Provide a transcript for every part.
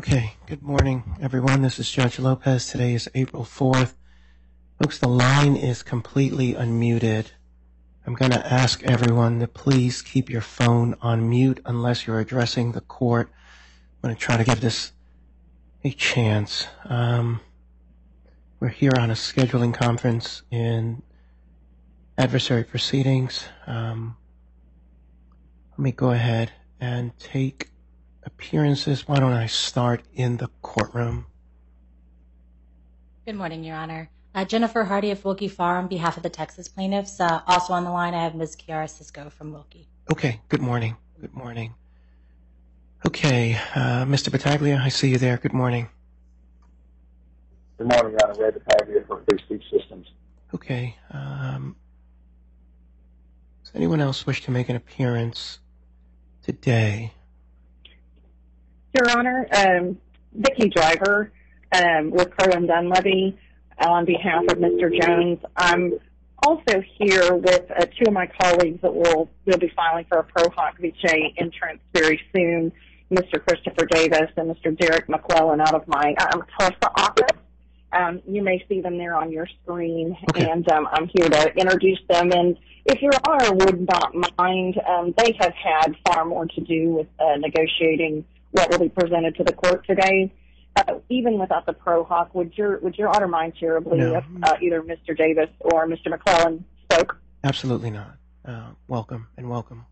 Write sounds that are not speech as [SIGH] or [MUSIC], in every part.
Okay, good morning, everyone. This is Judge Lopez. Today is April 4th. Folks, the line is completely unmuted. I'm going to ask everyone to please keep your phone on mute unless you're addressing the court. I'm going to try to give this a chance. Um, we're here on a scheduling conference in adversary proceedings. Um, let me go ahead and take appearances. Why don't I start in the courtroom? Good morning, Your Honor. Uh, Jennifer Hardy of Willkie Farr on behalf of the Texas plaintiffs. Uh, also on the line, I have Ms. Kiara Cisco from Willkie. Okay, good morning. Good morning. Okay, uh, Mr. Battaglia, I see you there. Good morning. Good morning, Your Honor. Ray Battaglia for Free Speech Systems. Okay. Um, does anyone else wish to make an appearance today? Your Honor, um, Vicki Driver um, with Crowe and Dunlevy on behalf of Mr. Jones. I'm also here with uh, two of my colleagues that will will be filing for a Pro Hac Vice entrance very soon, Mr. Christopher Davis and Mr. Derek McClellan out of my Tulsa office. Um, you may see them there on your screen, and I'm here to introduce them. And if Your Honor would not mind, they have had far more to do with uh, negotiating what will be presented to the court today. Uh, even without the Pro Hac, would Your would your Honor mind terribly if uh, either Mr. Davis or Mr. McClellan spoke? Absolutely not. Uh, welcome and welcome.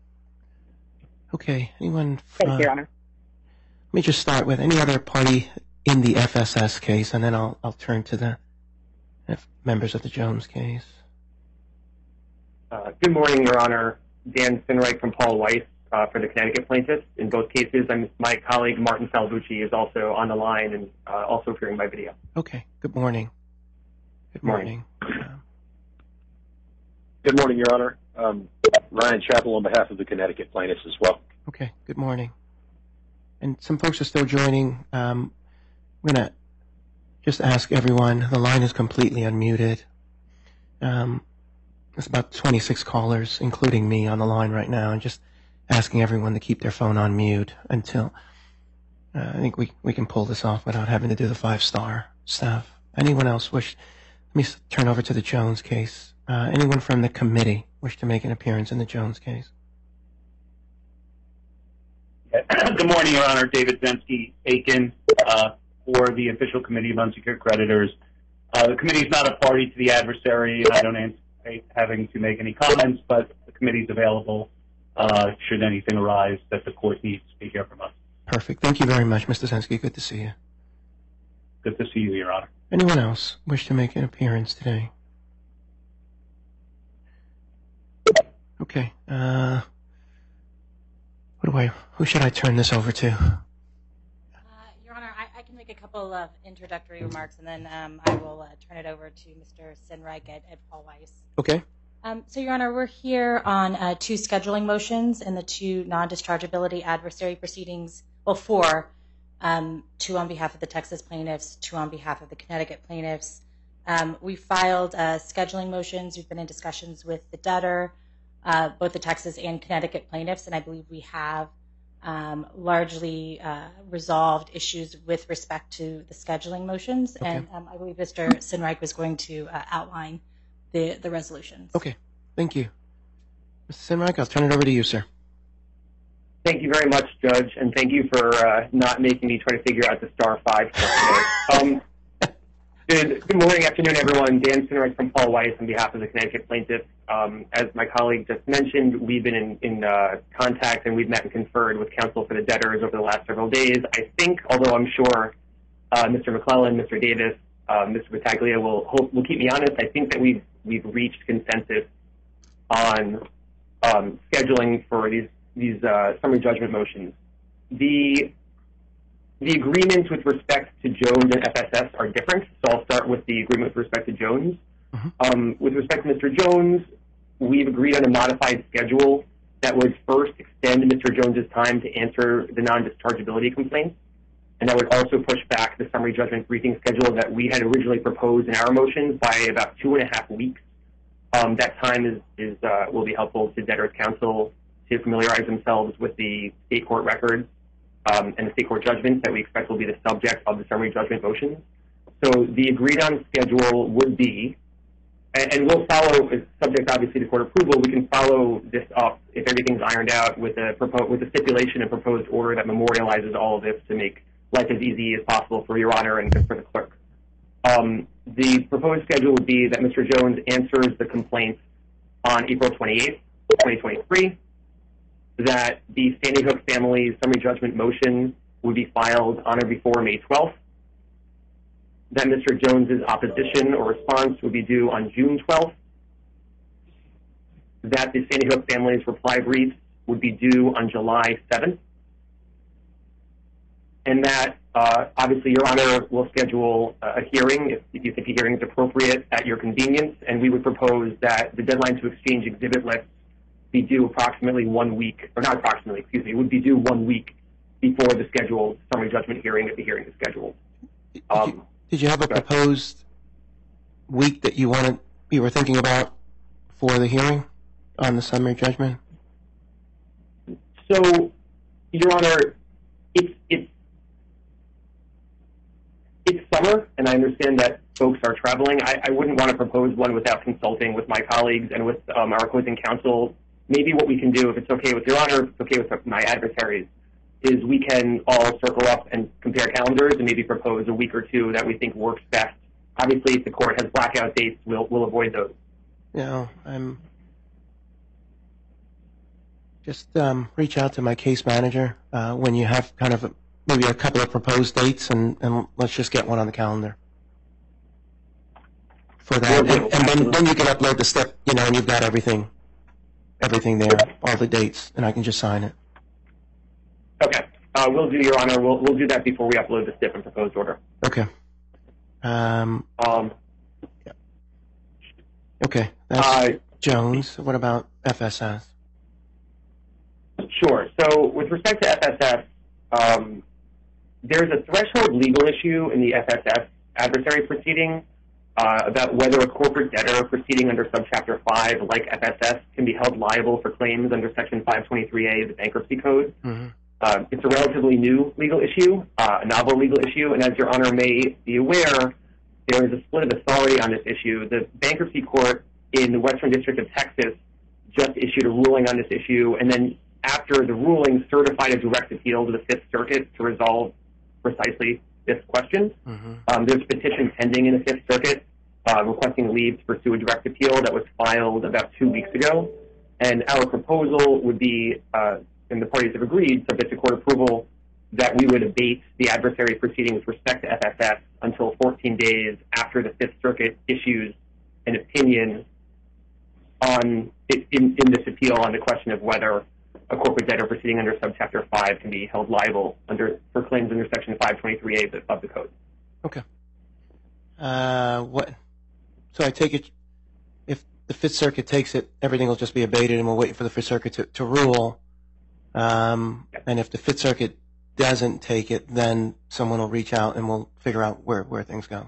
Okay, anyone? Thank you, Your Honor. Let me just start with any other party in the FSS case, and then I'll I'll turn to the members of the Jones case. Good morning, Your Honor. Dan Sinreich from Paul Weiss Uh, for the Connecticut plaintiffs. In both cases, my colleague Martin Salvucci is also on the line and uh, also appearing by video. Okay, good morning. Good morning. Um, good morning, Your Honor. Um, Ryan Chapple on behalf of the Connecticut plaintiffs as well. Okay, good morning. And some folks are still joining. Um, I'm going to just ask everyone, the line is completely unmuted. There's about 26 callers, including me, on the line right now. I'm just asking everyone to keep their phone on mute until uh, I think we we can pull this off without having to do the five-star stuff. Anyone else wish? Let me turn over to the Jones case. Uh, anyone from the committee wish to make an appearance in the Jones case? Good morning, Your Honor. David Zensky-Akin uh, for the Official Committee of Unsecured Creditors. The committee is not a party to the adversary. I don't anticipate having to make any comments, but the committee is available Uh, should anything arise that the court needs to hear from us. Perfect. Thank you very much, Mr. Zensky. Good to see you. Good to see you, Your Honor. Anyone else wish to make an appearance today? Okay. Uh, who do I? Who should I turn this over to? Uh, Your Honor, I can make a couple of introductory remarks, and then um, I will turn it over to Mr. Sinreich at Paul Weiss. Okay. Um, so, Your Honor, we're here on uh, two scheduling motions in the two non-dischargeability adversary proceedings. Well, four. Um, two on behalf of the Texas plaintiffs, two on behalf of the Connecticut plaintiffs. Um, we filed uh, scheduling motions. We've been in discussions with the debtor, uh, both the Texas and Connecticut plaintiffs, and I believe we have largely resolved issues with respect to the scheduling motions. And I believe Mr. Sinreich was going to outline the the resolutions. Okay. Thank you. Mr. Sinreich, I'll turn it over to you, sir. Thank you very much, Judge, and thank you for uh, not making me try to figure out the star five. [LAUGHS] Um, good morning, afternoon, everyone. Dan Sinreich from Paul Weiss on behalf of the Connecticut plaintiffs. Um, as my colleague just mentioned, we've been in uh, contact and we've met and conferred with counsel for the debtors over the last several days. I think, although I'm sure uh, Mr. McClellan, Mr. Davis, Mr. Battaglia will keep me honest, I think that we've reached consensus on um, scheduling for these these uh, summary judgment motions. The the agreements with respect to Jones and FSS are different, so I'll start with the agreement with respect to Jones. Mm-hmm. Um, with respect to Mr. Jones, we've agreed on a modified schedule that would first extend Mr. Jones' time to answer the non-dischargeability complaint, and that would also push back the summary judgment briefing schedule that we had originally proposed in our motions by about two and a half weeks. That time will be helpful to debtors' counsel to familiarize themselves with the state court records um, and the state court judgments that we expect will be the subject of the summary judgment motions. So the agreed on schedule would be, and, we'll follow, subject obviously to court approval, we can follow this up if everything's ironed out with a stipulation and proposed order that memorializes all of this to make life as easy as possible for Your Honor and for the clerk. Um, the proposed schedule would be that Mr. Jones answers the complaint on April 28th, 2023, that the Sandy Hook family summary judgment motion would be filed on or before May 12th, that Mr. Jones's opposition or response would be due on June 12th, that the Sandy Hook family's reply brief would be due on July 7th, and that uh, obviously Your Honor will schedule a hearing if, if you think a hearing is appropriate at your convenience, and we would propose that the deadline to exchange exhibit lists be due approximately one week, or not approximately, excuse me, would be due one week before the scheduled summary judgment hearing if the hearing is scheduled. Um, Did you have a proposed week that you wanted, you were thinking about for the hearing on the summary judgment? So, Your Honor, it's it's it's summer, and I understand that folks are traveling. I, I wouldn't want to propose one without consulting with my colleagues and with um, our opposing counsel. Maybe what we can do, if it's okay with Your Honor, if it's okay with my adversaries, is we can all circle up and compare calendars and maybe propose a week or two that we think works best. Obviously, if the court has blackout dates, we'll we'll avoid those. Know, I'm just um, reach out to my case manager uh, when you have kind of a, maybe a couple of proposed dates, and, and let's just get one on the calendar for that. And, and then, then you can upload the step, you know, and you've got everything, everything there, all the dates, and I can just sign it. Okay, uh, we'll do, Your Honor. We'll we'll do that before we upload the STIP and proposed order. Okay. Um, Um, yeah. okay, that's uh, Jones. What about FSS? Sure. So with respect to FSS, um, there's a threshold legal issue in the FSS adversary proceeding uh, about whether a corporate debtor proceeding under subchapter 5, like FSS, can be held liable for claims under section 523A of the Bankruptcy Code. hmm Uh, it's a relatively new legal issue, uh, a novel legal issue, and as Your Honor may be aware, there is a split of authority on this issue. The Bankruptcy Court in the Western District of Texas just issued a ruling on this issue, and then after the ruling, certified a direct appeal to the Fifth Circuit to resolve precisely this question. hmm Um, there's a petition pending in the Fifth Circuit uh, requesting leave to pursue a direct appeal that was filed about two weeks ago. And our proposal would be, uh, and the parties have agreed, subject to court approval, that we would abate the adversary proceeding with respect to FSS until 14 days after the Fifth Circuit issues an opinion on in, in this appeal on the question of whether a corporate debtor proceeding under subchapter 5 can be held liable under for claims under section 523A of the, of the code. Okay. Uh, what? So I take it, if the Fifth Circuit takes it, everything will just be abated, and we'll wait for the Fifth Circuit to, to rule. Um, and if the Fifth Circuit doesn't take it, then someone will reach out and we'll figure out where, where things go.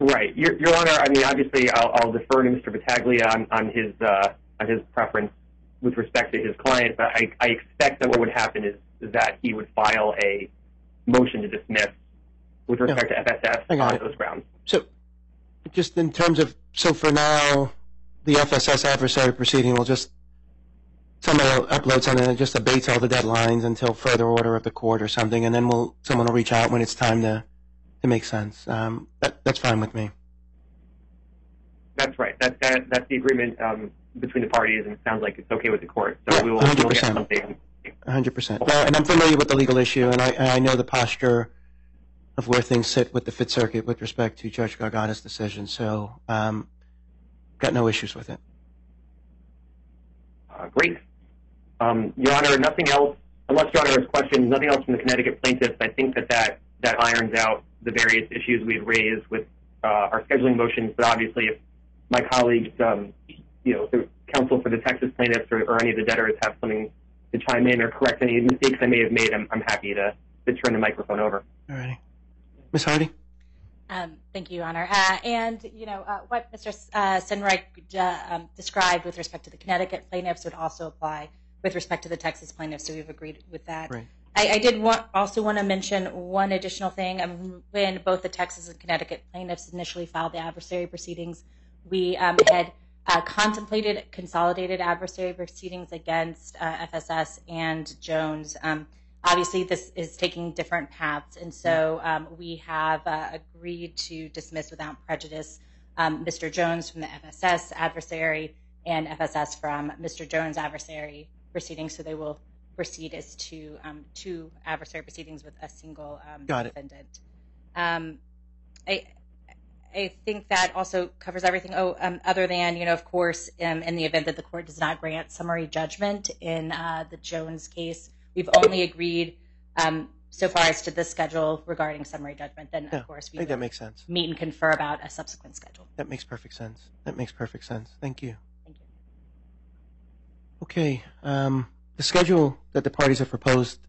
Right, Your, Your Honor. I mean, obviously, I'll, I'll defer to Mr. Battaglia on, on his uh, on his preference with respect to his client, but I, I expect that what would happen is, that he would file a motion to dismiss with respect to FSS on it. those grounds. So, just in terms of, so for now, the FSS adversary proceeding will just, somebody will upload something that just abates all the deadlines until further order of the court or something, and then we'll, someone will reach out when it's time to, to make sense. Um, that, that's fine with me. That's right. That, that that's the agreement um, between the parties, and it sounds like it's okay with the court. So we will we'll get 100%. something. 100%. Well, and I'm familiar with the legal issue, and I, and I know the posture of where things sit with the Fifth Circuit with respect to Judge Gargotta's decision, so um, got no issues with it. Uh, great. Um, Your Honor, nothing else, unless Your Honor has questions, nothing else from the Connecticut plaintiffs. I think that that, that irons out the various issues we've raised with uh, our scheduling motions, but obviously if my colleagues, um, you know, the counsel for the Texas plaintiffs or, or any of the debtors have something to chime in or correct any mistakes I may have made, I'm, I'm happy to, to turn the microphone over. All righty. Ms. Hardy? Um, thank you, Your Honor. Uh, and, you know, uh, what Mr. S- Uh, Sinreich uh, um, described with respect to the Connecticut plaintiffs would also apply with respect to the Texas plaintiffs, so we've agreed with that. Right. I, I did want, also want to mention one additional thing. Um, when both the Texas and Connecticut plaintiffs initially filed the adversary proceedings, we um, had contemplated consolidated adversary proceedings against uh, FSS and Jones. Um, obviously, this is taking different paths, and so um, we have uh, agreed to dismiss without prejudice um, Mr. Jones from the FSS adversary and FSS from Mr. Jones adversary proceedings. So they will proceed as two um, two adversary proceedings with a single um, defendant. I think that also covers everything. Oh, um, other than you know, of course, um, in the event that the court does not grant summary judgment in uh, the Jones case, we've only agreed um, so far as to the schedule regarding summary judgment. Then, of course, we think that makes sense. meet and confer about a subsequent schedule. That makes perfect sense. That makes perfect sense. Thank you. Thank you. Okay. Um, the schedule that the parties have proposed,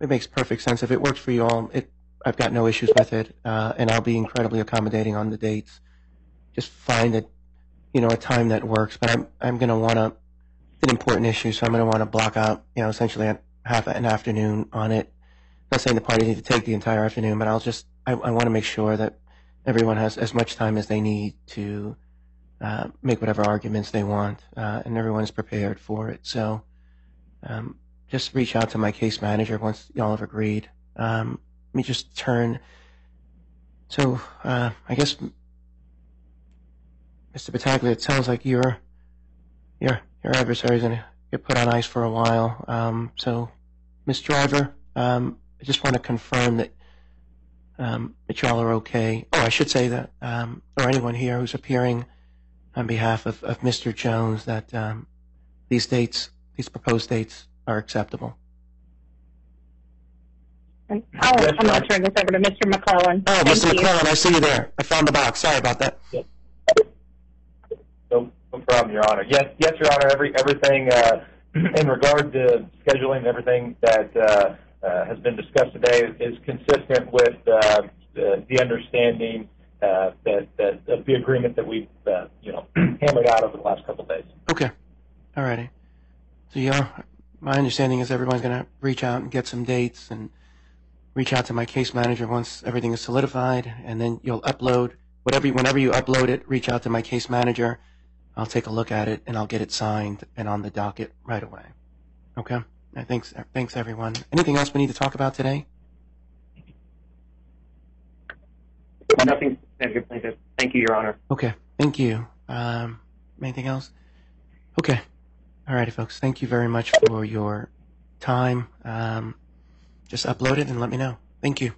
it makes perfect sense. If it works for you all, it, I've got no issues with it, uh, and I'll be incredibly accommodating on the dates. Just find that, you know, a time that works. But I'm, I'm going to want to, it's an important issue, so I'm going to want to block out, you know, essentially a half an afternoon on it. not saying the parties need to take the entire afternoon, but I'll just, I, I want to make sure that everyone has as much time as they need to uh, make whatever arguments they want, uh, and everyone is prepared for it. So um, just reach out to my case manager once y'all have agreed. Um, me just turn. So uh, I guess, Mr. Battaglia, it sounds like your your your adversary's gonna get put on ice for a while. Um, so, Ms. Driver, um, I just want to confirm that um, that y'all are okay. Oh, I should say that, um, or anyone here who's appearing on behalf of, of Mr. Jones, that um, these dates, these proposed dates, are acceptable. And I'll, Yes, I'm going Rob. to turn this over to Mr. McClellan. Oh, Thank Mr. you. McClellan, I see you there. I found the box. Sorry about that. No, no problem, Your Honor. Yes, yes, Your Honor. Every everything uh, [CLEARS THROAT] in regard to scheduling, everything that uh, uh, has been discussed today is consistent with uh, the, the understanding uh, that that of the agreement that we've uh, you know [CLEARS THROAT] hammered out over the last couple of days. Okay. All righty. So, yeah, my understanding is everyone's going to reach out and get some dates and reach out to my case manager once everything is solidified, and then you'll upload whatever. Whenever you upload it, reach out to my case manager. I'll take a look at it and I'll get it signed and on the docket right away. Okay. Thanks. Thanks, everyone. Anything else we need to talk about today? Nothing. Thank you, Your Honor. Okay. Thank you. Um, anything else? Okay. All righty, folks. Thank you very much for your time. Um, just upload it and let me know. Thank you.